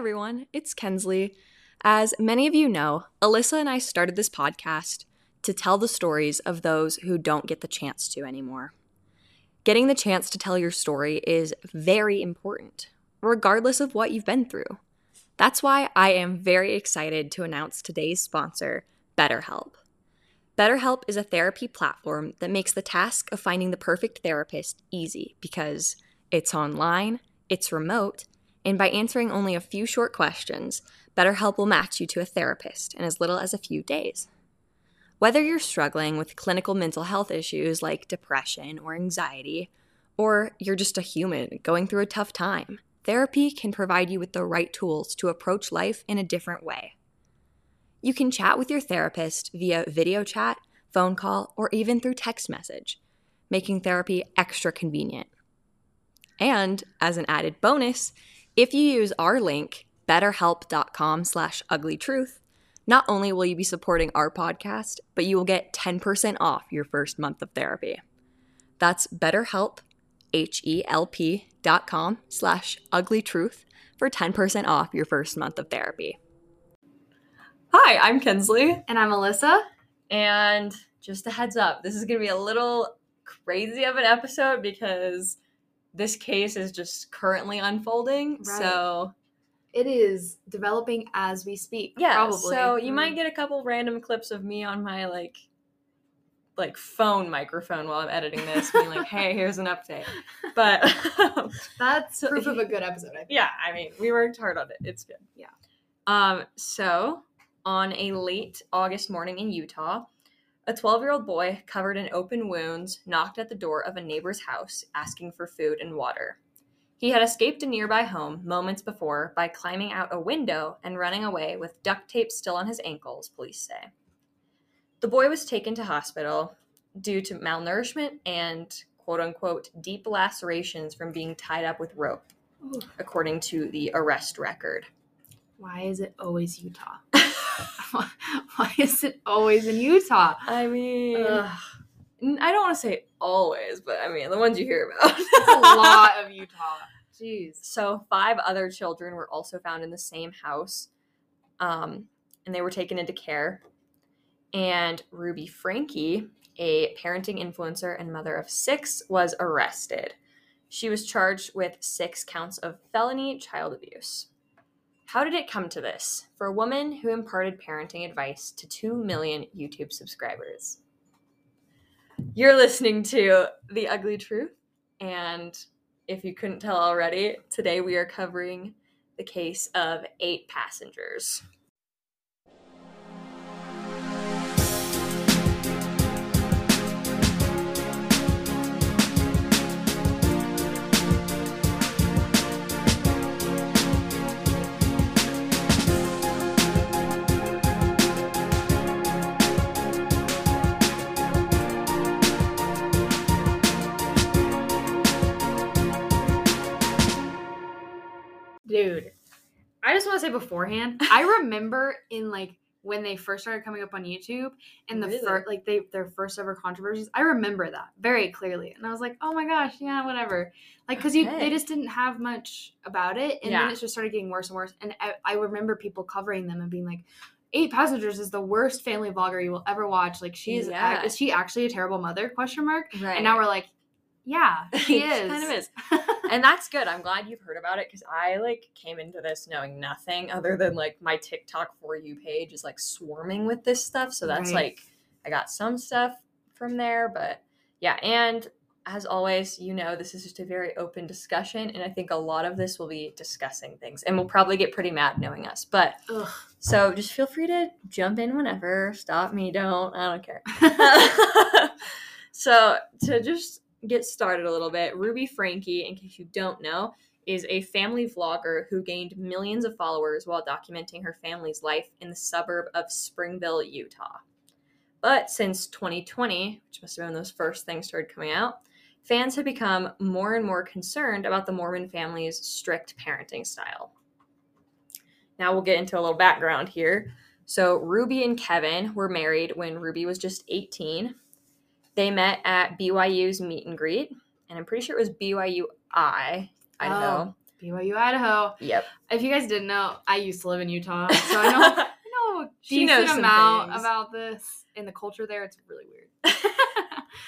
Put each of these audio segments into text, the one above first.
everyone, it's Kensley. As many of you know, Alyssa and I started this podcast to tell the stories of those who don't get the chance to anymore. Getting the chance to tell your story is very important, regardless of what you've been through. That's why I am very excited to announce today's sponsor, BetterHelp. BetterHelp is a therapy platform that makes the task of finding the perfect therapist easy because it's online, it's remote, and by answering only a few short questions, BetterHelp will match you to a therapist in as little as a few days. Whether you're struggling with clinical mental health issues like depression or anxiety, or you're just a human going through a tough time, therapy can provide you with the right tools to approach life in a different way. You can chat with your therapist via video chat, phone call, or even through text message, making therapy extra convenient. And as an added bonus, if you use our link, betterhelp.com slash uglytruth, not only will you be supporting our podcast, but you will get 10% off your first month of therapy. That's betterhelp, H-E-L-P dot com slash uglytruth for 10% off your first month of therapy. Hi, I'm Kensley. And I'm Alyssa. And just a heads up, this is going to be a little crazy of an episode because this case is just currently unfolding. Right. So, It is developing as we speak. yeah, probably. so you Mm. might get a couple random clips of me on my like like phone microphone while I'm editing this being like, "Hey, here's an update." But That's proof of a good episode. I think. yeah, I mean, we worked hard on it. It's good. Yeah. Um, so on a late August morning in Utah, a 12 year old boy covered in open wounds knocked at the door of a neighbor's house asking for food and water. He had escaped a nearby home moments before by climbing out a window and running away with duct tape still on his ankles, police say. The boy was taken to hospital due to malnourishment and quote unquote deep lacerations from being tied up with rope Ooh, according to the arrest record. Why is it always Utah? Why is it always in Utah? I mean, Ugh, I don't want to say always, but I mean, the ones you hear about. a lot of Utah. Jeez. So, five other children were also found in the same house, um, and they were taken into care. And Ruby Franke, a parenting influencer and mother of six, was arrested. She was charged with six counts of felony child abuse. How did it come to this for a woman who imparted parenting advice to 2 million YouTube subscribers? You're listening to The Ugly Truth, and if you couldn't tell already, today we are covering the case of eight passengers. Dude, I just want to say beforehand, I remember in like when they first started coming up on YouTube and the Really? first like they their first ever controversies. I remember that very clearly, and I was like, oh my gosh, yeah, whatever. Like because you they just didn't have much about it, and Yeah. then it just started getting worse and worse. And I, I remember people covering them and being like. Eight Passengers is the worst family vlogger you will ever watch. Like she's Yeah. is she actually a terrible mother? Question mark. Right. And now we're like, yeah, she is. kind of is. and that's good. I'm glad you've heard about it because I like came into this knowing nothing other than like my TikTok for you page is like swarming with this stuff. So that's Right. like I got some stuff from there, but yeah. And as always, you know, this is just a very open discussion, and I think a lot of this will be discussing things, and we'll probably get pretty mad knowing us. But Ugh. so just feel free to jump in whenever. Stop me, don't. I don't care. so to just get started a little bit, Ruby Franke, in case you don't know, is a family vlogger who gained millions of followers while documenting her family's life in the suburb of Springville, Utah. But since 2020, which must have been when those first things started coming out, fans have become more and more concerned about the Mormon family's strict parenting style. Now we'll get into a little background here. So, Ruby and Kevin were married when Ruby was just 18. They met at BYU's meet and greet, and I'm pretty sure it was BYU I, Idaho. Oh, BYU, Idaho. Yep. If you guys didn't know, I used to live in Utah, so I know I know a She decent knows amount things. about this. And the culture there, it's really weird.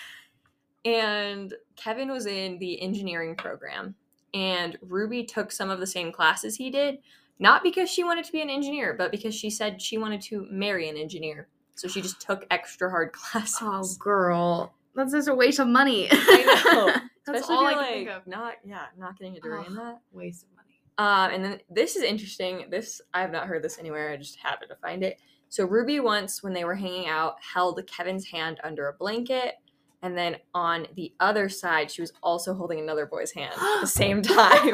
and Kevin was in the engineering program, and Ruby took some of the same classes he did, not because she wanted to be an engineer, but because she said she wanted to marry an engineer. So she just took extra hard classes. Oh, girl, that's just a waste of money. I know. that's Especially all I can think like of. not yeah, not getting a degree in that. Waste of money. Um, and then this is interesting. This I have not heard this anywhere. I just happened to find it. So Ruby once, when they were hanging out, held Kevin's hand under a blanket, and then on the other side, she was also holding another boy's hand at the same time.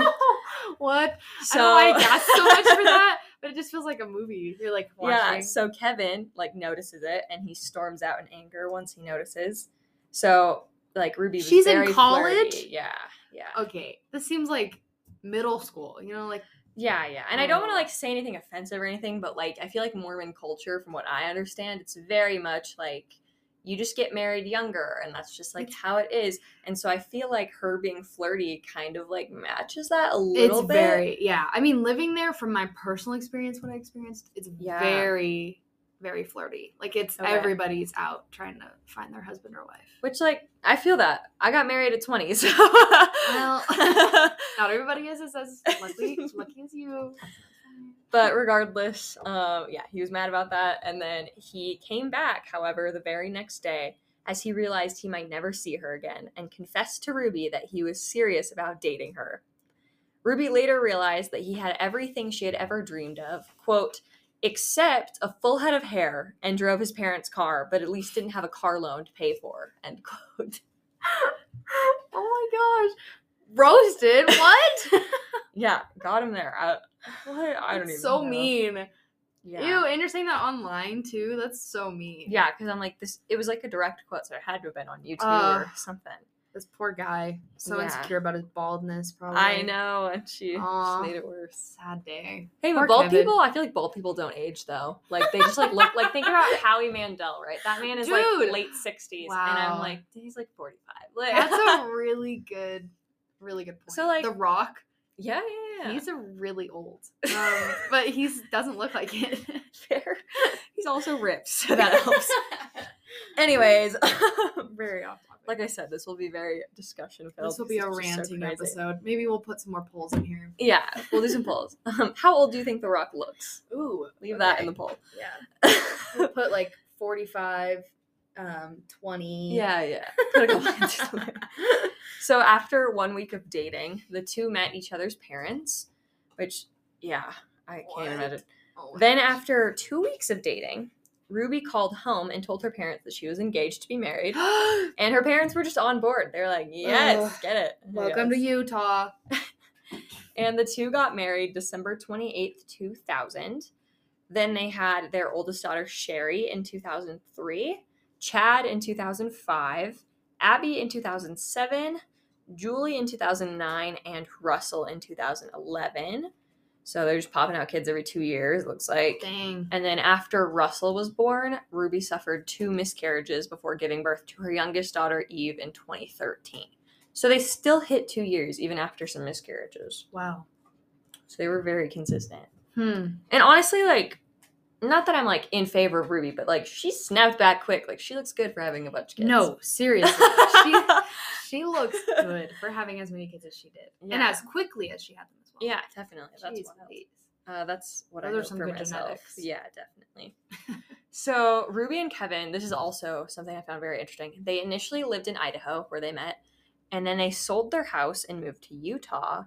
what? So I don't know why I gasped so much for that, but it just feels like a movie. You're like watching. yeah. So Kevin like notices it, and he storms out in anger once he notices. So like Ruby, was She's in college? flirty. Yeah, yeah. okay, this seems like middle school. You know, like Yeah, yeah. And I don't want to um, Oh. like say anything offensive or anything, but like I feel like Mormon culture, from what I understand, it's very much like you just get married younger and that's just like how it is. And so I feel like her being flirty kind of like matches that a little it's bit. very yeah. I mean, living there from my personal experience, what I experienced, it's Yeah. very very flirty. Like it's Okay. everybody's out trying to find their husband or wife. Which like I feel that. I got married at 20, so Well, not everybody is as as lucky lucky as you. But regardless, um, yeah, he was mad about that. And then he came back, however, the very next day as he realized he might never see her again and confessed to Ruby that he was serious about dating her. Ruby later realized that he had everything she had ever dreamed of, quote, except a full head of hair and drove his parents' car, but at least didn't have a car loan to pay for, end quote. oh my gosh. Roasted? What? Yeah, got him there. I, what? I don't even so know. mean. Yeah. Ew, and you're saying that online too? That's so mean. Yeah, because I'm like this. It was like a direct quote, so it had to have been on YouTube Uh, or something. This poor guy. So Yeah. insecure about his baldness, probably. I know, and she Aw. just made it worse. Sad day. Hey, Poor but bald Kevin. people, I feel like bald people don't age though. Like they just like look like think about Howie Mandel, right? That man is Dude. like late sixties, and I'm like he's like forty five. Like, That's a really good, really good point. So, like- The Rock, yeah, yeah, yeah. he's a really old, um, but he's doesn't look like it. fair. He's also ripped, so that helps. Anyways, Very off topic. like I said, this will be very discussion filled. this will be a just so ranting episode. Maybe we'll put some more polls in here. Yeah, we'll do some polls. Um, how old do you think The Rock looks? Ooh, Leave that in the poll. Yeah, we'll put like forty-five, um, twenty. yeah, yeah. Put a couple answers in there. So after one week of dating, the two met each other's parents, which yeah, I can't imagine. Oh Then after two weeks of dating, Ruby called home and told her parents that she was engaged to be married. And her parents were just on board. They're like, yes, Ugh. get it. Welcome to Utah. And the two got married December 28th, 2000. Then they had their oldest daughter, Shari, in 2003, Chad in 2005, Abby in 2007, Julie in 2009, and Russell in 2011. So they're just popping out kids every two years, it looks like. Dang. And then after Russell was born, Ruby suffered two miscarriages before giving birth to her youngest daughter, Eve, in 2013. So they still hit two years, even after some miscarriages. Wow. So they were very consistent. Hmm. And honestly, like, not that I'm like in favor of Ruby, but like she snapped back quick. Like she looks good for having a bunch of kids. No, seriously. she she looks good for having as many kids as she did, and as quickly as she had them as well. yeah, definitely. That's wild. Uh, that's what I Those are some for good myself. genetics. Yeah, definitely. so Ruby and Kevin, this is also something I found very interesting. They initially lived in Idaho where they met, and then they sold their house and moved to Utah.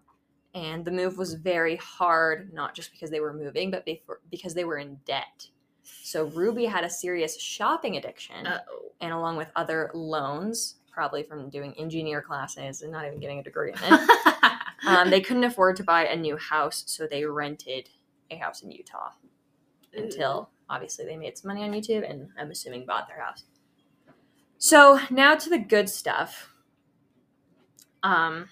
And the move was very hard, not just because they were moving, but before, because they were in debt. So Ruby had a serious shopping addiction, Uh-oh. and along with other loans, probably from doing engineer classes and not even getting a degree in it, um, they couldn't afford to buy a new house, so they rented a house in Utah until obviously they made some money on YouTube and I'm assuming bought their house. So now to the good stuff. Um,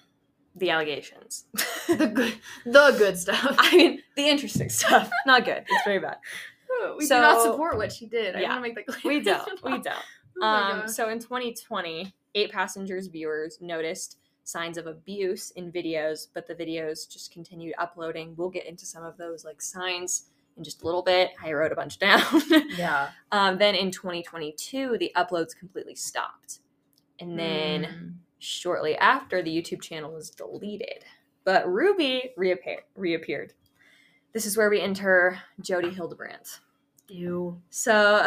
the allegations. the good the good stuff. I mean, the interesting stuff. Not good. It's very bad. we do not support what she did. I Yeah. want to make that clear. We don't. We don't. Oh Um, so in 2020, eight passengers viewers noticed signs of abuse in videos, but the videos just continued uploading. We'll get into some of those like signs in just a little bit. I wrote a bunch down. Yeah. um, then in 2022, the uploads completely stopped. And then Mm. Shortly after, the YouTube channel was deleted. But Ruby reappeared. reappeared. This is where we enter Jodi Hildebrandt. Ew. So,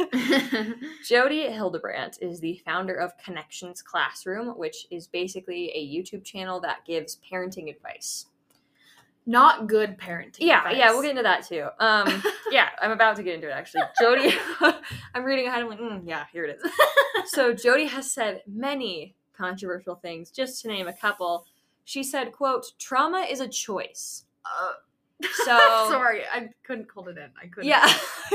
Jodi Hildebrandt is the founder of ConneXions Classroom, which is basically a YouTube channel that gives parenting advice. Not good parenting. Yeah, advice. yeah, we'll get into that too. Um, yeah, I'm about to get into it actually. Jodi, I'm reading ahead. I'm like, mm, yeah, here it is. so Jodi has said many controversial things. Just to name a couple, she said, "quote Trauma is a choice." Uh, So sorry, I couldn't hold it in. I couldn't. yeah,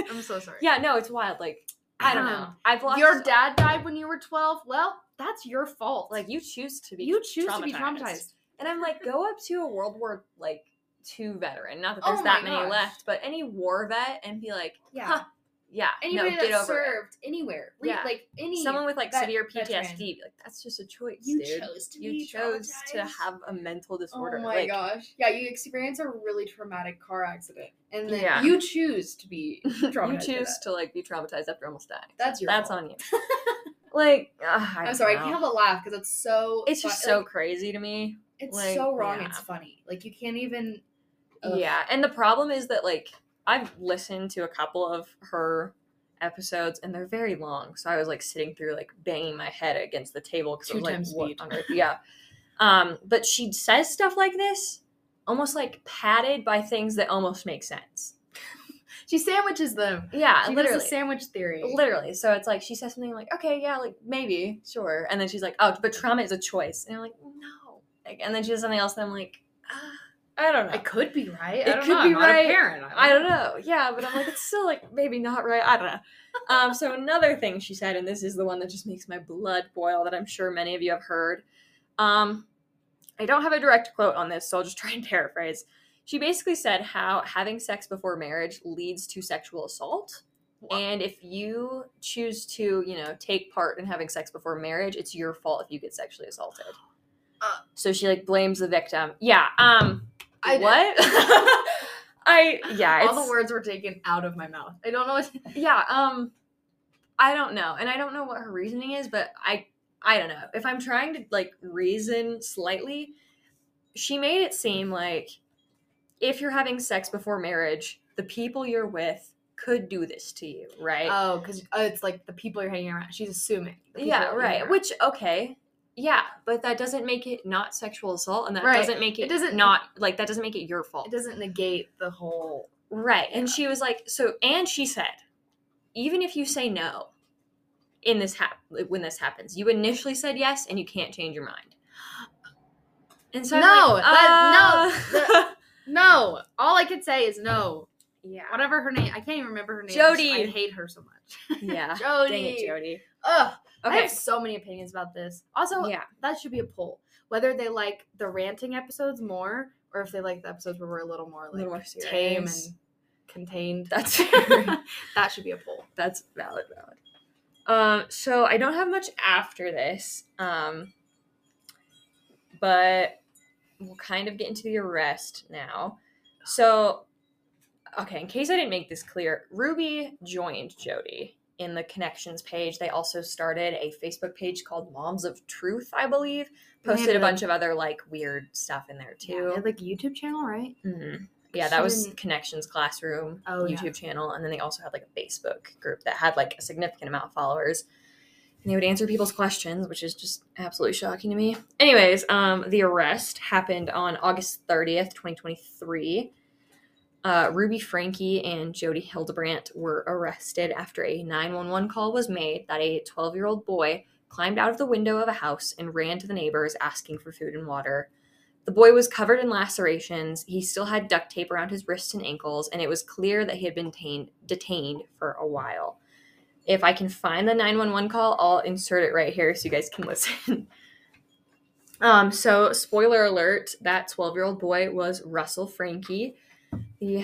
I'm so sorry. yeah, no, it's wild. Like I don't know. Um, I've lost Your dad died when you were 12. Well, that's your fault. like you choose to be you choose to be traumatized. And I'm like, go up to a World War like two veteran. Not that Oh there's that my many gosh. left, but any war vet and be like, Yeah. huh, yeah, Anybody no, get over it. served anywhere, Yeah. like any Someone with like vet- severe. PTSD, like that's just a choice, You dude. chose to you chose to have a mental oh disorder. Oh my like, gosh! Yeah, you experience a really traumatic car accident, and then Yeah. you choose to be you traumatized. by choose to like be traumatized after almost dying. That's your That's fault. on you. like, ugh, I I'm don't sorry, I know. can't help but laugh because it's so. It's just so like, crazy to me. it's like, so wrong. yeah. It's funny. Like you can't even. Ugh. Yeah, and the problem is that like I've listened to a couple of her episodes and they're very long. So I was like sitting through like banging my head against the table because I was like, what speed. on earth? Yeah. Um, but she says stuff like this, almost like padded by things that almost make sense. She sandwiches them. Yeah, She literally. sandwich theory. Literally. So it's like she says something like, okay, yeah, like maybe, sure. And then she's like, oh, but trauma is a choice. And I'm like, no. Like, and then she says something else and I'm like, I don't know. It could be right. It don't could know. be I'm right. parent. I don't know. Yeah, but I'm like, it's still like maybe not right. I don't know. Um, so another thing she said, and this is the one that just makes my blood boil, that I'm sure many of you have heard. Um, I don't have a direct quote on this, so I'll just try and paraphrase. She basically said how having sex before marriage leads to sexual assault. And if you choose to, you know, take part in having sex before marriage, it's your fault if you get sexually assaulted. Uh. so she like blames the victim. Yeah. Um. I- what? I yeah. All the words were taken out of my mouth. I don't know what. yeah um i don't know and i don't know what her reasoning is but i i don't know if i'm trying to like reason slightly she made it seem like if you're having sex before marriage the people you're with could do this to you right Oh, because uh, it's like the people you're hanging around. She's assuming. yeah right which okay yeah but that doesn't make it not sexual assault and that Right. doesn't make it, It doesn't- not like that doesn't make it your fault it doesn't negate the whole. Right. And Yeah. she was like, so, and she said, even if you say no in this hap- when this happens, you initially said yes and you can't change your mind. And so No, like, that- no, uh, No, all I could say is no. yeah. Whatever her name, I can't even remember her name. Jodi. I hate her so much. Yeah. Jodi. Dang it, Jodi. Ugh. I Okay. have so many opinions about this. Also, yeah. that should be a poll. Whether they like the ranting episodes more, or if they like the episodes where we're a little more A like little more tame and contained. That's that should be a poll. That's valid, valid. Um, so I don't have much after this. Um, but we'll kind of get into the arrest now. So, okay, in case I didn't make this clear, Ruby joined Jodi in the connections page. They also started a Facebook page called Moms of Truth, I believe. Posted a bunch of other like weird stuff in there too. had, like YouTube channel, right? Mhm. Yeah, that was didn't- ConneXions Classroom Oh, yeah. YouTube channel, and then they also had like a Facebook group that had like a significant amount of followers. And they would answer people's questions, which is just absolutely shocking to me. Anyways, um, the arrest happened on August 30th, 2023. Uh, Ruby Franke and Jodi Hildebrandt were arrested after a 911 call was made that a 12 year old boy climbed out of the window of a house and ran to the neighbors asking for food and water. The boy was covered in lacerations. He still had duct tape around his wrists and ankles, and it was clear that he had been tain- detained for a while. If I can find the 911 call, I'll insert it right here so you guys can listen. um, so, spoiler alert that 12 year old boy was Russell Franke, the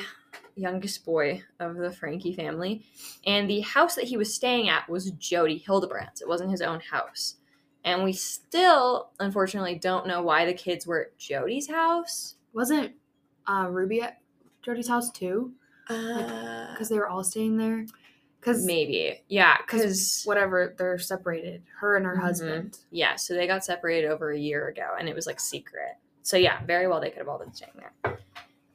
youngest boy of the Franke family. And the house that he was staying at was Jodi Hildebrandt's. It wasn't his own house. And we still, unfortunately, don't know why the kids were at Jodi's house. Wasn't uh, Ruby at Jodi's house too? Uh, Because they were all staying there. Because maybe. Yeah, because whatever they're separated, her and her Mhm. husband. Yeah, so they got separated over a year ago and it was like secret. So yeah, very well they could have all been staying there.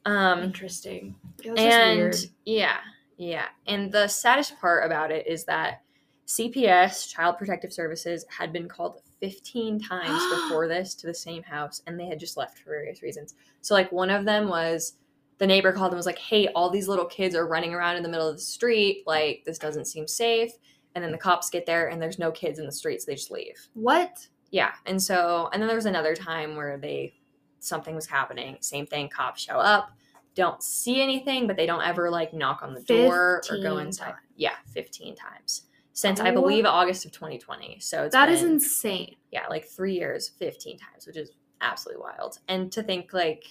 Um Interesting. It was just and weird. yeah, yeah. And the saddest part about it is that CPS, Child Protective Services, had been called 15 times before this to the same house and they had just left for various reasons. So like one of them was the neighbor called and was like, "Hey, all these little kids are running around in the middle of the street. Like this doesn't seem safe." And then the cops get there and there's no kids in the streets. they just leave. What? Yeah. And so, and then there was another time where they, something was happening. Same thing. Cops show up, don't see anything, but they don't ever like knock on the door or go inside. times. Yeah. 15 times since I believe August of 2020. So it's That is been, insane. yeah, like three years, 15 times, which is absolutely wild. And to think like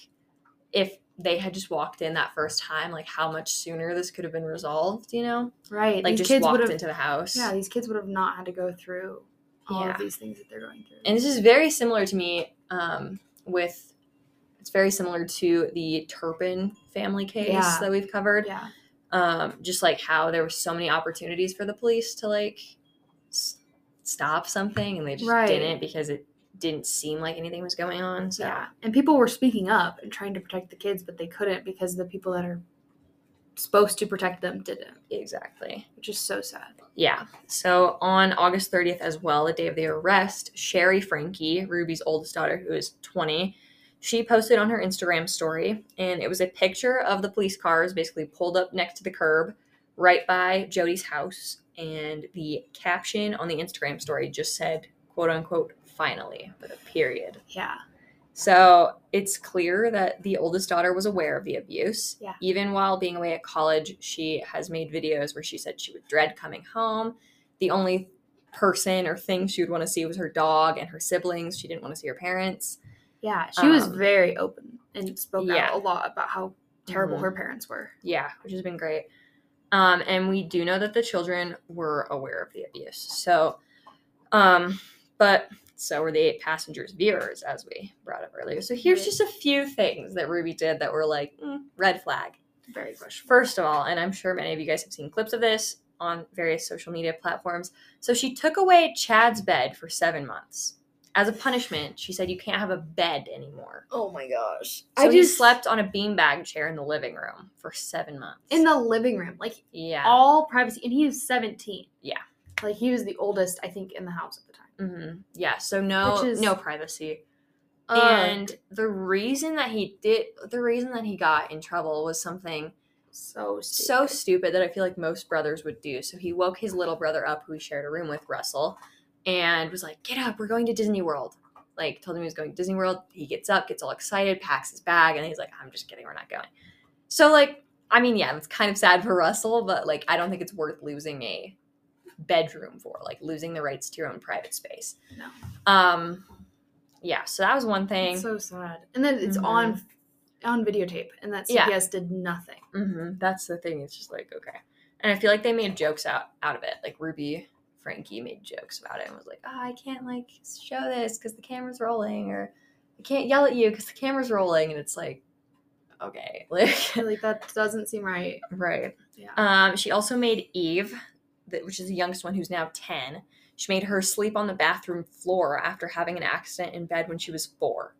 if they had just walked in that first time, like how much sooner this could have been resolved, you know? Right. Like these just walked into the house. Yeah, these kids would have not had to go through all Yeah. of these things that they're going through. and this is very similar to me um, with it's very similar to the turpin family case Yeah. that we've covered yeah. um, just like how there were so many opportunities for the police to like s- stop something and they just Right. didn't because it didn't seem like anything was going on so Yeah. And people were speaking up and trying to protect the kids, but they couldn't because the people that are supposed to protect them didn't, exactly which is so sad. yeah so on august 30th as well the day of the arrest shari franke ruby's oldest daughter who is 20 she posted on her instagram story and it was a picture of the police cars basically pulled up next to the curb right by jodi's house and the caption on the instagram story just said quote unquote finally with a period Yeah. so it's clear that the oldest daughter was aware of the abuse. Yeah. Even while being away at college, she has made videos where she said she would dread coming home. The only person or thing she would want to see was her dog and her siblings. She didn't want to see her parents. Yeah. She was Um, very open and spoke yeah. out a lot about how terrible Mhm. her parents were. Yeah, which has been great. Um, and we do know that the children were aware of the abuse. So, um, but so were the eight passengers viewers, as we brought up earlier. So here's just a few things that Ruby did that were like mm, red flag. Very questionable. First of all, and I'm sure many of you guys have seen clips of this on various social media platforms. So she took away Chad's bed for seven months. As a punishment, she said you can't have a bed anymore. Oh my gosh. So I he just slept on a beanbag chair in the living room for seven months. in the living room, like yeah. all privacy, and he was 17. Yeah. Like he was the oldest, I think, in the house at the time. hmm Yeah. So no, is- no privacy. And the reason that he did, the reason that he got in trouble was something so so stupid. stupid that I feel like most brothers would do. So he woke his little brother up, who he shared a room with, Russell, and was like, "Get up, we're going to Disney World." Like told him he was going to Disney World. He gets up, gets all excited, packs his bag, and he's like, "I'm just kidding, we're not going." So like, I mean, yeah, it's kind of sad for Russell, but like, I don't think it's worth losing a bedroom for, like losing the rights to your own private space. No. Um, yeah. So that was one thing. It's so sad. And then it's Mhm. on on videotape, and that Yeah. CPS did nothing. hmm That's the thing. It's just like okay, and I feel like they made jokes out out of it. Like Ruby Franke made jokes about it and was like, "Oh, I can't like show this because the camera's rolling," or "I can't yell at you because the camera's rolling," and it's like, okay, like like that doesn't seem right. right. Yeah. Um, she also made Eve, which is the youngest one, who's now ten. She made her sleep on the bathroom floor after having an accident in bed when she was four.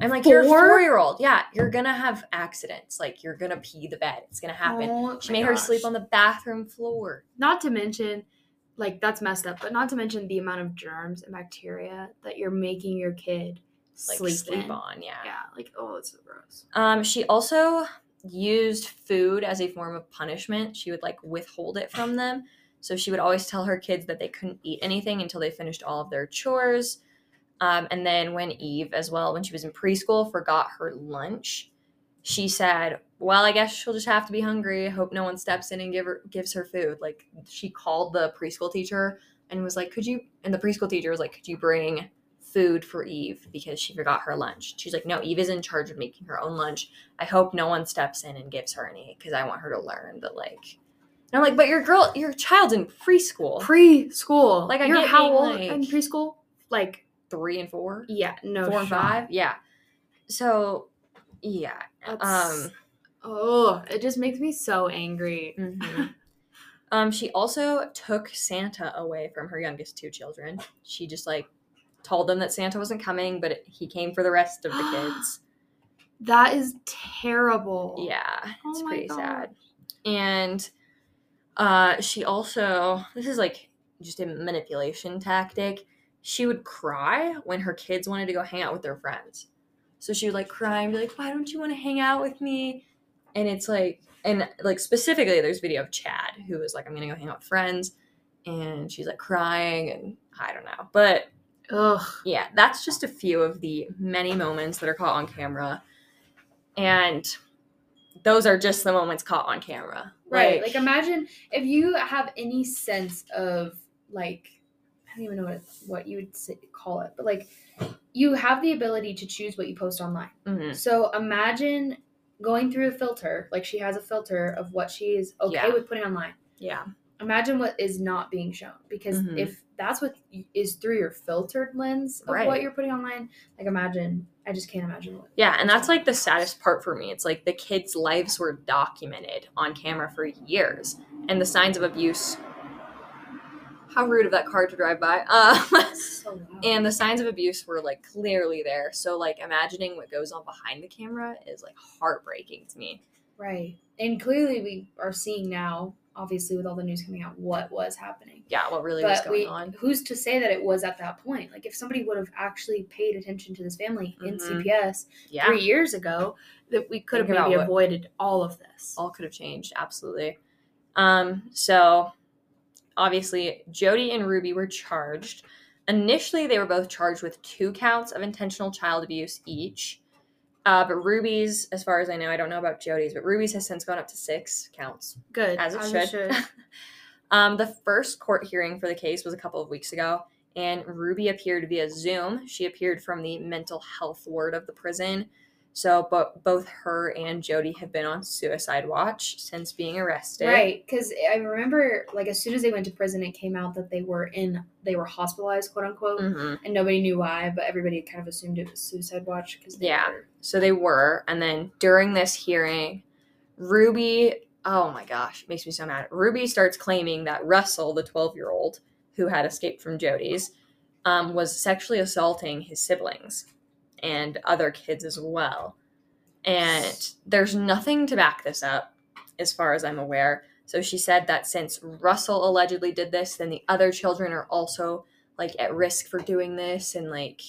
I'm like, you're a Four? year old. Yeah, you're gonna have accidents. Like, you're gonna pee the bed. It's gonna happen. Oh She made her sleep on the bathroom floor. Not to mention, like that's messed up. But not to mention the amount of germs and bacteria that you're making your kid Like sleep, sleep, on, yeah. Yeah. Like oh, it's so gross. Um, she also used food as a form of punishment. She would like withhold it from them. So she would always tell her kids that they couldn't eat anything until they finished all of their chores. Um, and then when Eve, as well, when she was in preschool, forgot her lunch, she said, "Well, I guess she'll just have to be hungry. I hope no one steps in and give her gives her food." Like she called the preschool teacher and was like, "Could you?" And the preschool teacher was like, "Could you bring food for Eve because she forgot her lunch?" She's like, "No, Eve is in charge of making her own lunch. I hope no one steps in and gives her any because I want her to learn that like And I'm like, but your girl, your child's in preschool, Preschool. Like, I you're how old like- in preschool? Like three and four, yeah, no four and five, yeah. So, yeah, That's- um, Oh, it just makes me so angry. mhm. um, she also took Santa away from her youngest two children. She just like told them that Santa wasn't coming, but it, he came for the rest of the kids. That is terrible. Yeah, Oh it's pretty God. sad. And uh, she also, this is like just a manipulation tactic. She would cry when her kids wanted to go hang out with their friends. So she would like cry and be like, "Why don't you want to hang out with me?" And it's like, and like specifically, there's video of Chad who was like, "I'm gonna go hang out with friends," and she's like crying, and I don't know, but Ugh. yeah, that's just a few of the many moments that are caught on camera. And those are just the moments caught on camera. Right. Like, imagine if you have any sense of like I don't even know what what you would say, call it, but like you have the ability to choose what you post online. mhm. So imagine going through a filter, like she has a filter of what she is okay Yeah. with putting online. yeah. Imagine what is not being shown because Mhm. if that's what is through your filtered lens of Right. what you're putting online, like imagine, I just can't imagine what. Yeah, and that's like the saddest part for me. It's like the kids' lives were documented on camera for years, and the signs of abuse. How rude of that car to drive by. Um, So and the signs of abuse were like clearly there. So like imagining what goes on behind the camera is like heartbreaking to me. Right. And clearly we are seeing now, obviously with all the news coming out, what was happening. Yeah, what really was going we, on. who's to say that it was at that point? Like if somebody would have actually paid attention to this family in Mhm. CPS Yeah. three years ago, that we could have Think about maybe avoided all of this. all could have changed absolutely um so obviously jodi and ruby were charged. Initially they were both charged with two counts of intentional child abuse each. Uh, but ruby's as far as i know i don't know about jodi's but ruby's has since gone up to six counts. Good. as it should, um, the first court hearing for the case was a couple of weeks ago and ruby appeared via zoom. She appeared from the mental health ward of the prison so bo- both her and jodi have been on suicide watch since being arrested Right, because I remember, like, as soon as they went to prison, it came out that they were in, they were hospitalized, quote unquote, hmm and nobody knew why, but everybody kind of assumed it was suicide watch because Yeah. So they were. And then during this hearing, Ruby, oh my gosh, makes me so mad. Ruby starts claiming that Russell, the 12 year old who had escaped from Jodi's, um, was sexually assaulting his siblings and other kids as well. And there's nothing to back this up, as far as I'm aware. So she said that since Russell allegedly did this, then the other children are also like at risk for doing this and like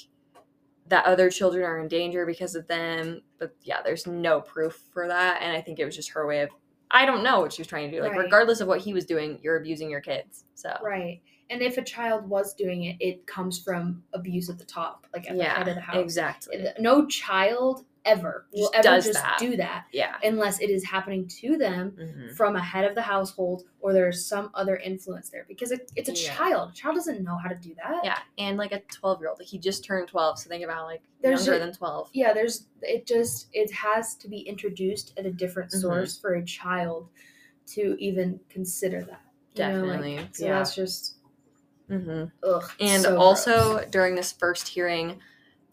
that other children are in danger because of them. But yeah, there's no proof for that. And I think it was just her way of, I don't know what she was trying to do. Like, Right. regardless of what he was doing, you're abusing your kids. So, Right. And if a child was doing it, it comes from abuse at the top, like at the head of the yeah, house. exactly. No child ever will Just ever does just that. do that Yeah. unless it is happening to them Mhm. from a head of the household or there's some other influence there because it, it's a Yeah. child. A child doesn't know how to do that. Yeah. And like a 12 year old, like he just turned 12. So think about like There's younger a- than 12. Yeah, there's it just it has to be introduced at a different Mhm. source for a child to even consider that. you know, like, Definitely, so yeah. that's just hmm ugh. And so also gross. during this first hearing,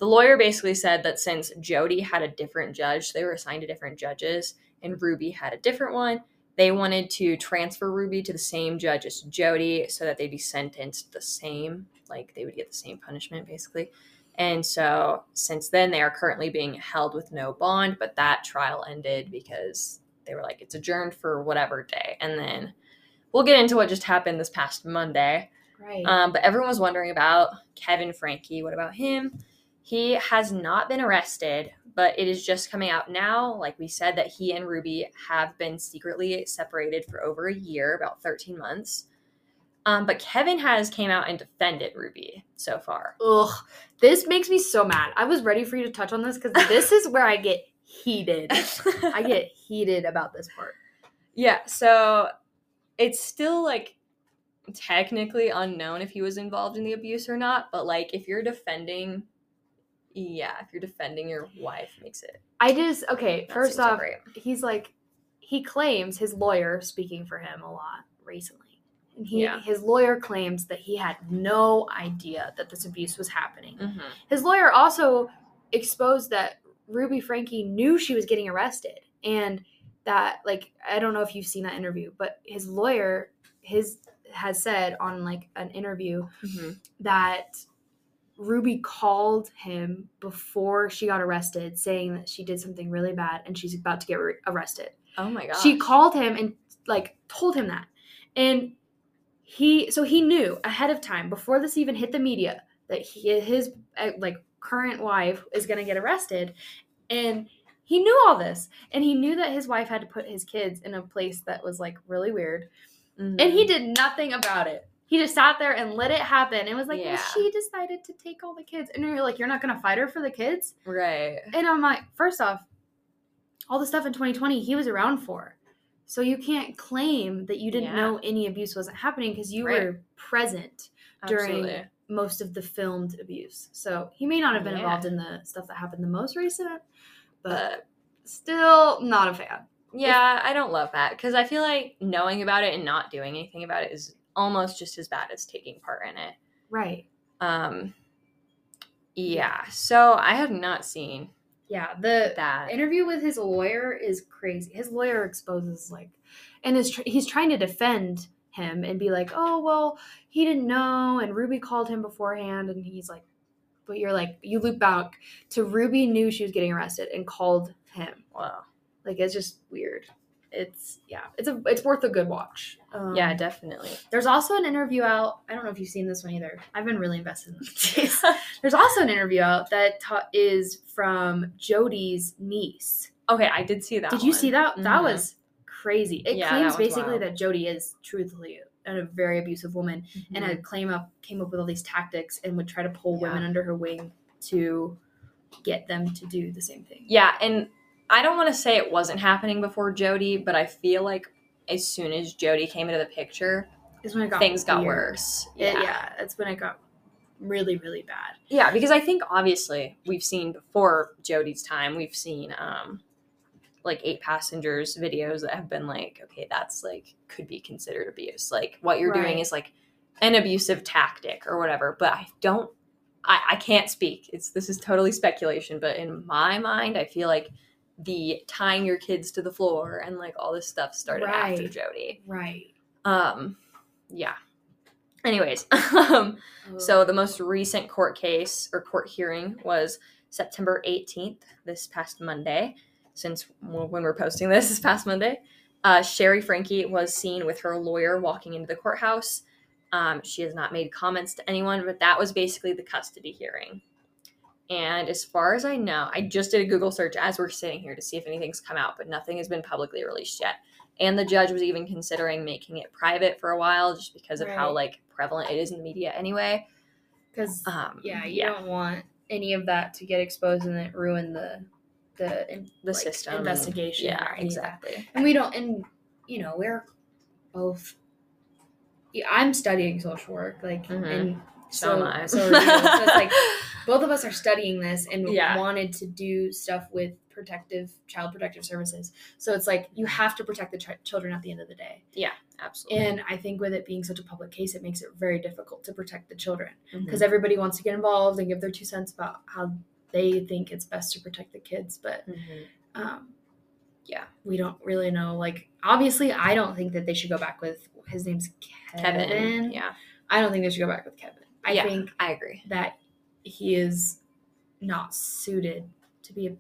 the lawyer basically said that since Jodi had a different judge, they were assigned to different judges, and Ruby had a different one. They wanted to transfer Ruby to the same judge as Jodi so that they'd be sentenced the same, like they would get the same punishment basically. And so since then, they are currently being held with no bond, but that trial ended because they were like, it's adjourned for whatever day. And then we'll get into what just happened this past Monday. right. Um, but everyone was wondering about Kevin Franke. What about him? He has not been arrested, but it is just coming out now, like we said, that he and Ruby have been secretly separated for over a year, about 13 months. Um, but Kevin has came out and defended Ruby so far. Ugh, this makes me so mad. I was ready for you to touch on this because this is where I get heated. I get heated about this part. yeah, so it's still like technically unknown if he was involved in the abuse or not, but like if you're defending, yeah, if you're defending your wife, makes it I just okay. First off, he's like he claims his lawyer speaking for him a lot recently. And he Yeah. his lawyer claims that he had no idea that this abuse was happening. Mhm. His lawyer also exposed that Ruby Franke knew she was getting arrested and that like I don't know if you've seen that interview, but his lawyer his has said on like an interview Mhm. that Ruby called him before she got arrested saying that she did something really bad and she's about to get re- arrested. Oh my god. She called him and like told him that. And he so he knew ahead of time before this even hit the media that he, his uh, like current wife is going to get arrested and he knew all this and he knew that his wife had to put his kids in a place that was like really weird and he did nothing about it. He just sat there and let it happen. It was like, Yeah. well, she decided to take all the kids. And you're like, you're not going to fight her for the kids? right. And I'm like, first off, all the stuff in 2020 he was around for. So you can't claim that you didn't Yeah. know any abuse wasn't happening because you Right. were present during Absolutely. most of the filmed abuse. So he may not have been Yeah. involved in the stuff that happened the most recent, but But still not a fan. yeah, I don't love that because I feel like knowing about it and not doing anything about it is almost just as bad as taking part in it. Right. Um, yeah. So I have not seen Yeah. The that. interview with his lawyer is crazy. His lawyer exposes like, and is tr- he's trying to defend him and be like, oh well, he didn't know, and Ruby called him beforehand, and he's like, but you're like, you loop back to Ruby knew she was getting arrested and called him. Wow. Like it's just weird. It's yeah, it's a it's worth a good watch. Um, yeah, definitely. There's also an interview out. I don't know if you've seen this one either. I've been really invested in this. There's also an interview out that ta- is from Jodi's niece. okay, I did see that. Did you see that? That Mhm. was crazy. It Yeah, claims that basically wild. that Jodi is truthfully a very abusive woman and Mhm. had claim up came up with all these tactics and would try to pull Yeah. women under her wing to get them to do the same thing. Yeah, and I don't want to say it wasn't happening before Jodi, but I feel like as soon as Jodi came into the picture, Is when it got things got weird. worse. It- yeah, that's when it got really really bad. Yeah, because I think obviously we've seen before Jodi's time, we've seen um like eight passengers videos that have been like, okay, that's like could be considered abuse. Like what you're doing is like an abusive tactic or whatever. But I don't I, I can't speak. It's this is totally speculation, but in my mind, I feel like the tying your kids to the floor and like all this stuff started after Jodi. Right. Um yeah. Anyways, um so the most recent court case or court hearing was September 18th, this past Monday. Since when we're posting this, this past Monday, uh, Shari Franke was seen with her lawyer walking into the courthouse. Um, she has not made comments to anyone, but that was basically the custody hearing. And as far as I know, I just did a Google search as we're sitting here to see if anything's come out, but nothing has been publicly released yet. And the judge was even considering making it private for a while just because of how like prevalent it is in the media anyway. because Um, yeah, you yeah, don't want any of that to get exposed and it ruin the the in- the like, system investigation. Yeah, any of that. exactly. And we don't, and you know, we're both. Yeah, I'm studying social work, like, Mhm. and So, so am I. so, you. so it's like both of us are studying this and Yeah. wanted to do stuff with protective child protective services. So it's like you have to protect the ch- children at the end of the day. Yeah, absolutely. And I think with it being such a public case, it makes it very difficult to protect the children because everybody wants to get involved and give their two cents about how they think it's best to protect the kids. But Mhm. um, Yeah. we don't really know. Like, obviously, I don't think that they should go back with his name's Kevin. Kevin, yeah, I don't think they should go back with Kevin. I Yeah. think I agree. that he is not suited to be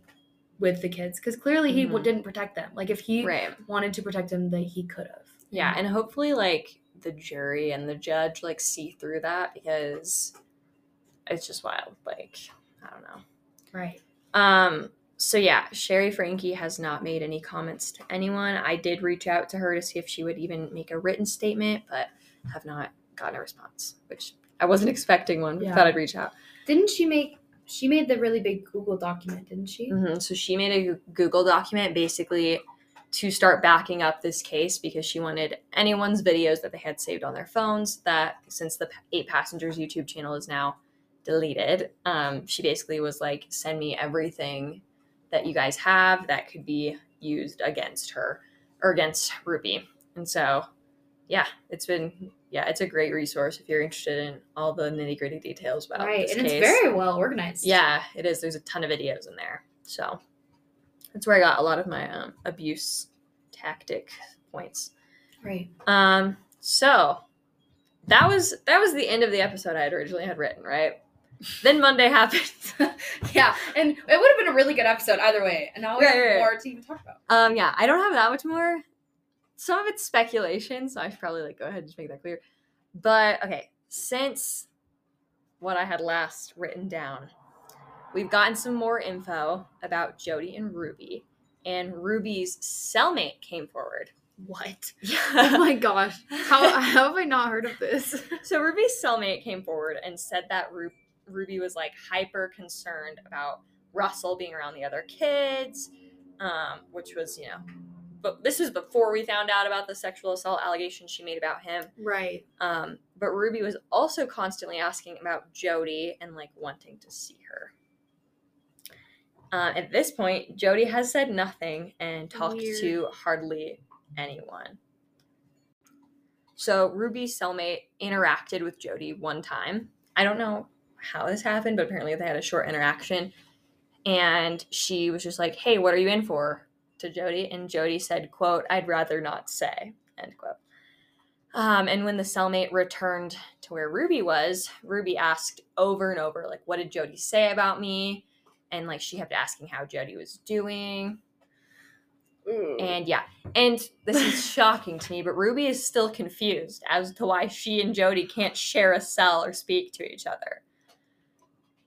with the kids because clearly he Mhm. didn't protect them. Like, if he Right. wanted to protect them, that he could have. Yeah, and hopefully like the jury and the judge like see through that because it's just wild. Like, I don't know. right. Um so yeah, Shari Franke has not made any comments to anyone. I did reach out to her to see if she would even make a written statement, but have not gotten a response, which I wasn't expecting one. but Yeah. Thought I'd reach out. Didn't she make? She made the really big Google document, didn't she? hmm So she made a Google document basically to start backing up this case because she wanted anyone's videos that they had saved on their phones that since the eight passengers YouTube channel is now deleted, um, she basically was like, send me everything that you guys have that could be used against her. or against Ruby. And so, yeah, it's been yeah, it's a great resource if you're interested in all the nitty gritty details about right, this and case. it's very well organized. yeah, it is. There's a ton of videos in there, so that's where I got a lot of my um, abuse tactic points. right. Um, so that was that was the end of the episode I had originally had written, right? Then Monday happened. yeah, and it would have been a really good episode either way. And now we Right, have right, more to even talk about. Um, yeah, I don't have that much more. Some of it's speculation, so I should probably like go ahead and just make that clear. But okay, since what I had last written down, we've gotten some more info about Jodi and Ruby, and Ruby's cellmate came forward. What? Yeah. Oh my gosh. How, how have I not heard of this? so Ruby's cellmate came forward and said that Ru- Ruby was like hyper concerned about Russell being around the other kids, um, which was you know, but this was before we found out about the sexual assault allegations she made about him. Right. Um, but Ruby was also constantly asking about Jodi and like wanting to see her. Uh, at this point, Jodi has said nothing and talked Weird. to hardly anyone. So Ruby's cellmate interacted with Jodi one time. I don't know how this happened, but apparently they had a short interaction. And she was just like, "Hey, what are you in for?" To Jodi, and Jodi said, "quote I'd rather not say." End quote. Um, and when the cellmate returned to where Ruby was, Ruby asked over and over, like, "What did Jodi say about me?" And like she kept asking how Jodi was doing. And yeah, and this is shocking to me, but Ruby is still confused as to why she and Jodi can't share a cell or speak to each other.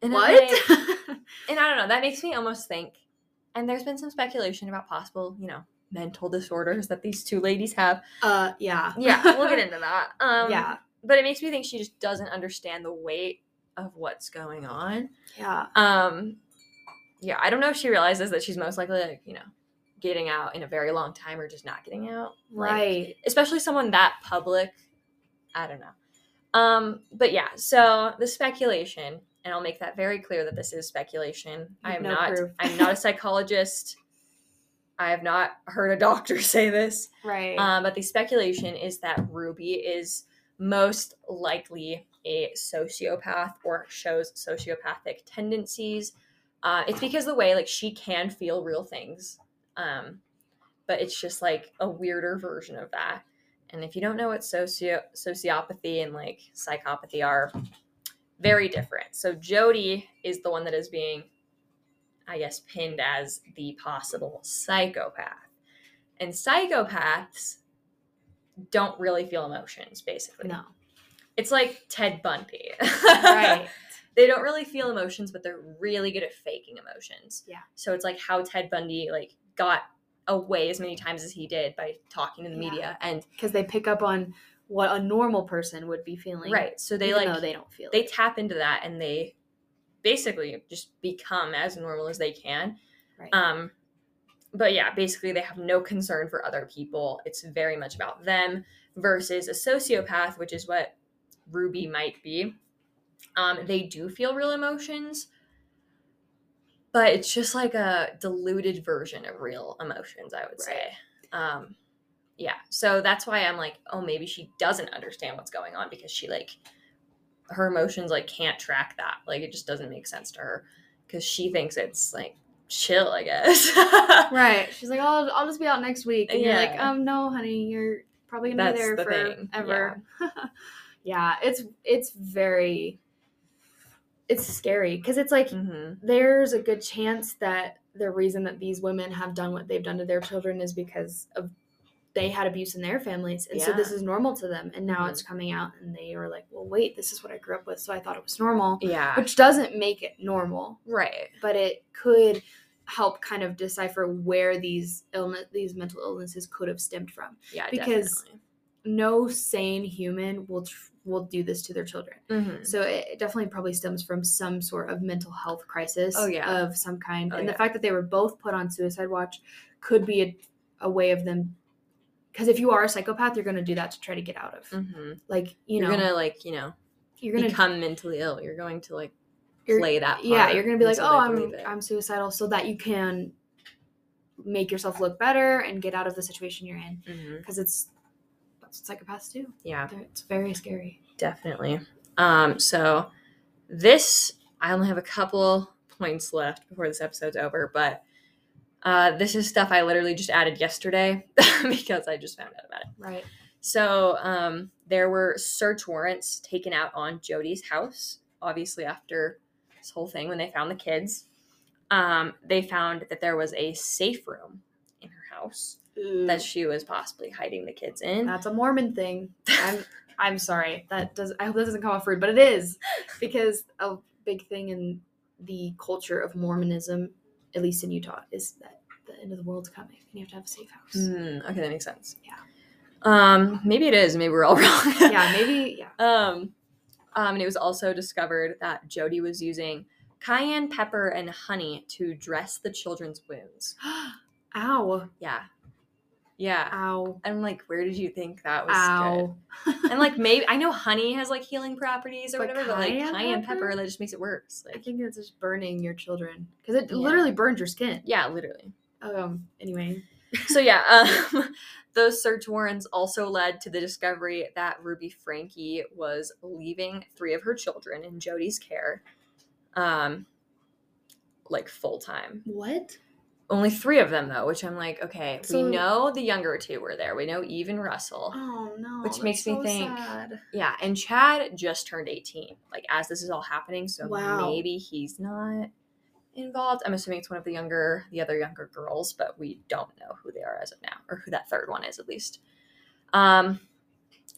And what? and I don't know, that makes me almost think, and there's been some speculation about possible, you know, mental disorders that these two ladies have. uh, yeah. Yeah, we'll get into that. Um, yeah. But it makes me think she just doesn't understand the weight of what's going on. Yeah. Um, yeah, I don't know if she realizes that she's most likely, like, you know, getting out in a very long time or just not getting out. Like, Right. especially someone that public. I don't know. Um, but yeah, so the speculation, and I'll make that very clear that this is speculation. I am no not. I'm not a psychologist. I have not heard a doctor say this. Right. Um, but the speculation is that Ruby is most likely a sociopath or shows sociopathic tendencies. Uh, it's because the way like she can feel real things, um, but it's just like a weirder version of that. And if you don't know what socio sociopathy and like psychopathy are, very different. So Jodi is the one that is being, I guess, pinned as the possible psychopath. And psychopaths don't really feel emotions, basically. no. It's like Ted Bundy. Right. they don't really feel emotions, but they're really good at faking emotions. Yeah. So it's like how Ted Bundy like got away as many times as he did by talking to the Yeah. media and Because they pick up on what a normal person would be feeling. right. So they like they don't feel they it. tap into that and they basically just become as normal as they can. Right. Um, but yeah, basically they have no concern for other people. It's very much about them versus a sociopath, which is what Ruby might be. Um, they do feel real emotions, but it's just like a diluted version of real emotions, I would say. Um, yeah, so that's why I'm like, oh, maybe she doesn't understand what's going on because she like her emotions like can't track that. Like it just doesn't make sense to her because she thinks it's like chill, I guess. Right. She's like, I'll, I'll just be out next week. And you're like, um, no, honey, you're probably gonna That's be there the forever. Yeah. it's it's very it's scary because it's like hmm there's a good chance that the reason that these women have done what they've done to their children is because of they had abuse in their families and so this is normal to them and now Mhm. it's coming out and they are like well wait this is what i grew up with so i thought it was normal Yeah. which doesn't make it normal right. but it could help kind of decipher where these illness these mental illnesses could have stemmed from Yeah. Because- definitely. no sane human will tr- will do this to their children Mhm. so it definitely probably stems from some sort of mental health crisis Oh, yeah. of some kind Oh, and yeah. the fact that they were both put on suicide watch could be a, a way of them because if you are a psychopath you're going to do that to try to get out of Mhm. like you You're know gonna like you know you're gonna become mentally ill. You're going to like you're- play that. yeah you're gonna be like oh i'm i'm suicidal so that you can make yourself look better and get out of the situation you're in because it's that's what psychopaths do. Yeah. They're, it's very scary. Definitely. Um, so this I only have a couple points left before this episode's over, but uh, this is stuff I literally just added yesterday because I just found out about it. Right. So um, there were search warrants taken out on Jodi's house, obviously after this whole thing when they found the kids. Um, they found that there was a safe room in her house that she was possibly hiding the kids in. That's a Mormon thing. I'm I'm sorry. That does I hope that doesn't come off rude, but it is because a big thing in the culture of Mormonism, at least in Utah, is that the end of the world's coming and you have to have a safe house. Hmm, okay, that makes sense. Yeah. Um, maybe it is. Maybe we're all wrong. yeah, maybe yeah. Um, um, and it was also discovered that Jodi was using cayenne pepper and honey to dress the children's wounds. Ow. Yeah. Yeah. Ow. I'm like, where did you think that was Ow. good? And like, maybe I know honey has like healing properties or But whatever, but like cayenne pepper? pepper, that just makes it worse. I Like, think it's just burning your children because it Yeah. literally burns your skin. yeah, literally. Um. Anyway. So yeah, um, those search warrants also led to the discovery that Ruby Franke was leaving three of her children in Jodi's care, um, like full time. What? Only three of them though, which I'm like, okay, So- we know the younger two were there. We know Eve and Russell. Oh no. Which makes me think- sad. Yeah, and Chad just turned 18, like as this is all happening, so Wow. maybe he's not involved. I'm assuming it's one of the younger, the other younger girls, but we don't know who they are as of now, or who that third one is at least. Um,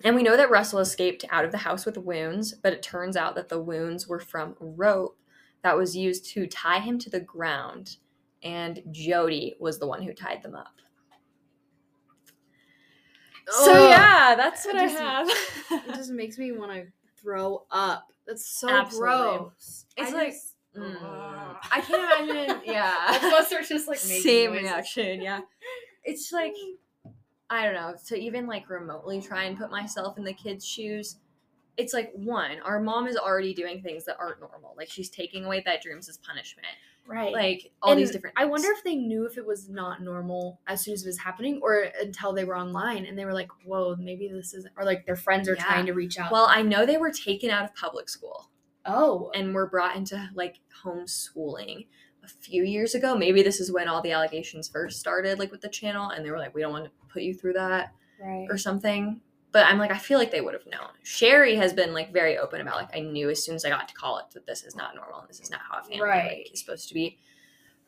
and we know that Russell escaped out of the house with wounds, but it turns out that the wounds were from rope that was used to tie him to the ground, and Jodi was the one who tied them up. So Ugh. yeah, that's what It I just- have. It just makes me want to throw up. That's so Absolutely. gross. It's I like- just- Mm. I can't imagine. Yeah. Both are just like Same noises. reaction. Yeah. It's like I don't know to even like remotely try and put myself in the kids' shoes. It's like one, our mom is already doing things that aren't normal. Like she's taking away bedrooms as punishment. Right. Like all these And different. I wonder if they knew if it was not normal as soon as it was happening, or until they were online and they were like, "Whoa, maybe this isn't," or like their friends are Yeah. trying to reach out. Well, I know they were taken out of public school oh, and were brought into like homeschooling a few years ago. Maybe this is when all the allegations first started, like with the channel, and they were like, "We don't want to put you through that." right. or something. But I'm like, I feel like they would have known. Shari has been like very open about like I knew as soon as I got to college that this is not normal and this is not how a family Right. like, is supposed to be.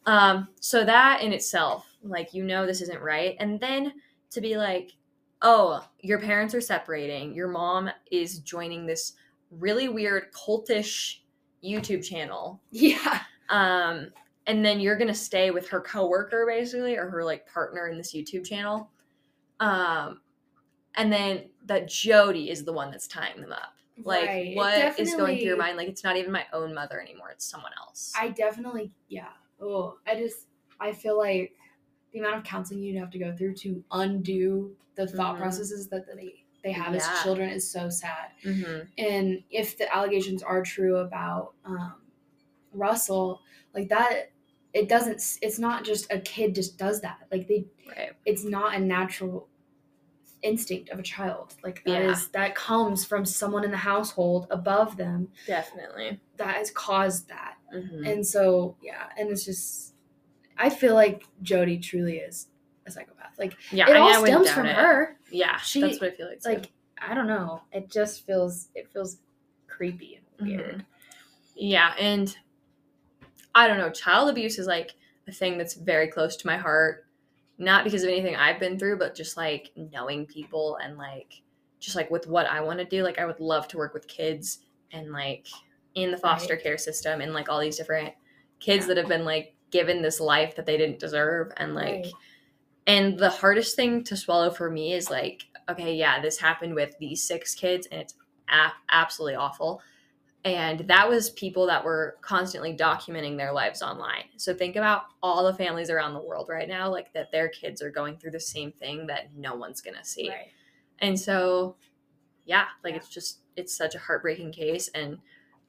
Um, so that in itself, like you know this isn't right. And then to be like, oh, your parents are separating, your mom is joining this really weird cultish YouTube channel. Yeah. Um, and then you're gonna stay with her coworker basically or her like partner in this YouTube channel. Um, and then that Jodi is the one that's tying them up. Like, Right. What is going through your mind? Like, it's not even my own mother anymore; it's someone else. I definitely, yeah. Oh, I just, I feel like the amount of counseling you'd have to go through to undo the thought Mhm. processes that they they have Yeah. as children is so sad. mm-hmm. And if the allegations are true about um, Russell, like that, it doesn't. It's not just a kid just does that. Like they, Right. it's not a natural instinct of a child. Like that is Yeah. that comes from someone in the household above them Definitely. that has caused that. Mm-hmm. And so, yeah, and it's just, I feel like Jodi truly is a psychopath. Like, Yeah, it I, all stems from it. her. Yeah, She- that's what I feel like. Too. Like, I don't know. It just feels, it feels creepy and weird. Mhm. Yeah, and I don't know, child abuse is like a thing that's very close to my heart. Not because of anything I've been through, but just like knowing people and like just like with what I want to do. Like I would love to work with kids and like in the foster Right. care system and like all these different kids Yeah. that have been like given this life that they didn't deserve and like Right. and the hardest thing to swallow for me is like, okay, yeah, this happened with these six kids and it's a- absolutely awful. And that was people that were constantly documenting their lives online. So think about all the families around the world right now, like that their kids are going through the same thing that no one's going to see. Right. And so, yeah, like Yeah. it's just, it's such a heartbreaking case. And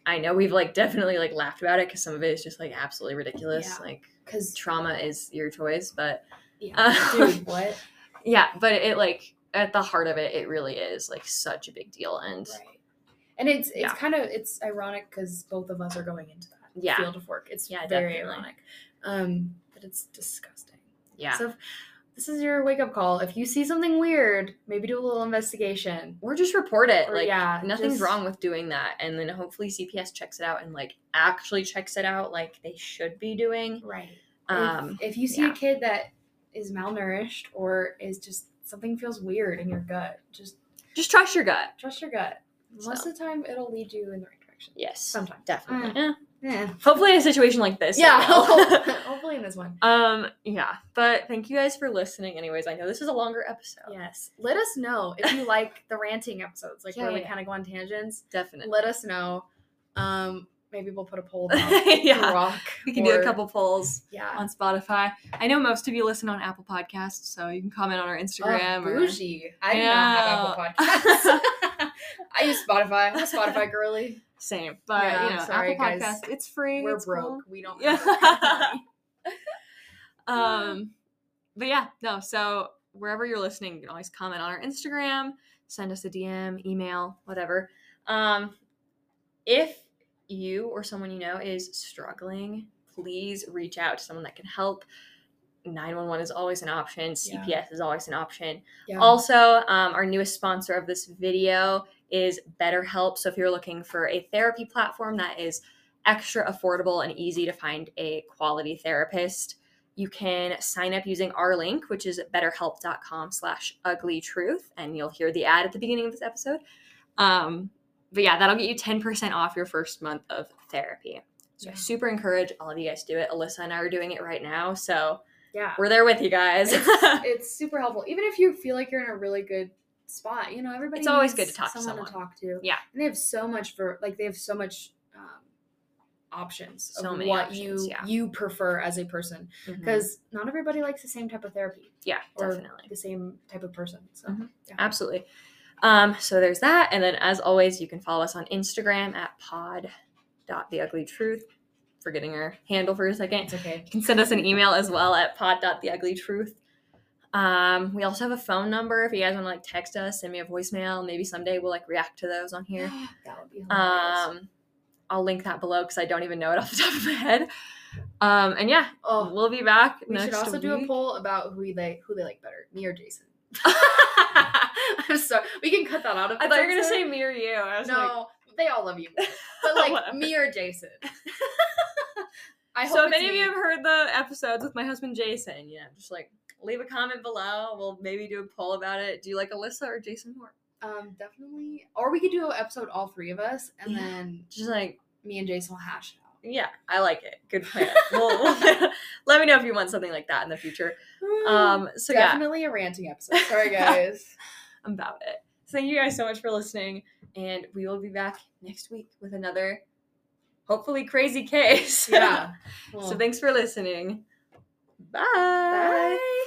I know we've like definitely like laughed about it because some of it is just like absolutely ridiculous. Yeah. Like Because trauma is your choice, but yeah, Uh, dude, what? yeah, but it like at the heart of it, it really is like such a big deal. And Right. And it's it's Yeah. kind of it's ironic because both of us are going into that yeah, field of work. It's Yeah, very definitely. ironic. Um, but it's disgusting. yeah. So if, this is your wake up call. If you see something weird, maybe do a little investigation. or just report it. Or, like yeah, nothing's just- wrong with doing that. And then hopefully CPS checks it out and like actually checks it out like they should be doing. Right. Um if, if you see yeah. a kid that is malnourished or is just something feels weird in your gut, just just trust your gut. trust your gut. Most So. of the time, it'll lead you in the right direction. Yes. Sometimes. Definitely. Mm. Yeah. Yeah. Hopefully in a situation like this. Yeah. Hopefully in this one. um yeah. But thank you guys for listening anyways. I know this is a longer episode. Yes. Let us know if you like the ranting episodes, like Yeah, where we kind of go on tangents. Definitely. Let us know. Um, maybe we'll put a poll down. yeah. Rock. We can do a couple polls Yeah. on Spotify. I know most of you listen on Apple Podcasts, so you can comment on our Instagram oh, or bougie. I do not have Apple Podcasts. I use Spotify. I'm a Spotify girly. same. But Yeah, you know, sorry, Apple guys. It's free. We're it's broke. cool. We don't Yeah. Um, but yeah, no. So wherever you're listening, you can always comment on our Instagram, send us a DM, email, whatever. Um, if you or someone you know is struggling, please reach out to someone that can help. 911 is always an option. Yeah. CPS is always an option. Yeah. Also, um, our newest sponsor of this video is BetterHelp. So if you're looking for a therapy platform that is extra affordable and easy to find a quality therapist, you can sign up using our link, which is betterhelp.com slash ugly truth. And you'll hear the ad at the beginning of this episode. Um, but yeah, that'll get you 10% off your first month of therapy. So I super encourage all of you guys to do it. Alyssa and I are doing it right now. So yeah. we're there with you guys. it's, it's super helpful. Even if you feel like you're in a really good spot, you know, everybody. It's always good to talk to someone to talk to. Yeah. and they have so much for like they have so much um, options So of many what options, you yeah. you prefer as a person because not everybody likes the same type of therapy yeah, or definitely. the same type of person. So Mhm. yeah. Absolutely. Um, so there's that. And then as always, you can follow us on Instagram at pod dot the ugly truth Forgetting our handle for a second. it's okay. You can send us an email as well at pod.theuglytruth. Um, we also have a phone number if you guys want to like text us, send me a voicemail. Maybe someday we'll like react to those on here. that would be hilarious. Um, I'll link that below because I don't even know it off the top of my head. Um, and yeah, oh, we'll be back. we should also do a poll about who they who they like better, me or Jason. I'm sorry, we can cut that out of. I thought you were gonna say me or you. I was like, No, they all love you, but like me or Jason. I hope so if any of you have heard the episodes with my husband Jason, yeah, just like leave a comment below. We'll maybe do a poll about it. Do you like Alyssa or Jason more? Um, definitely. Or we could do an episode all three of us, and Yeah. then Just like, me and Jason will hash it out. yeah, I like it. Good plan. we'll, we'll- let me know if you want something like that in the future. Um, so yeah, definitely a ranting episode. Sorry, guys. I'm about it. So thank you guys so much for listening, and we will be back next week with another, hopefully crazy case. yeah. so thanks for listening. Bye. Bye.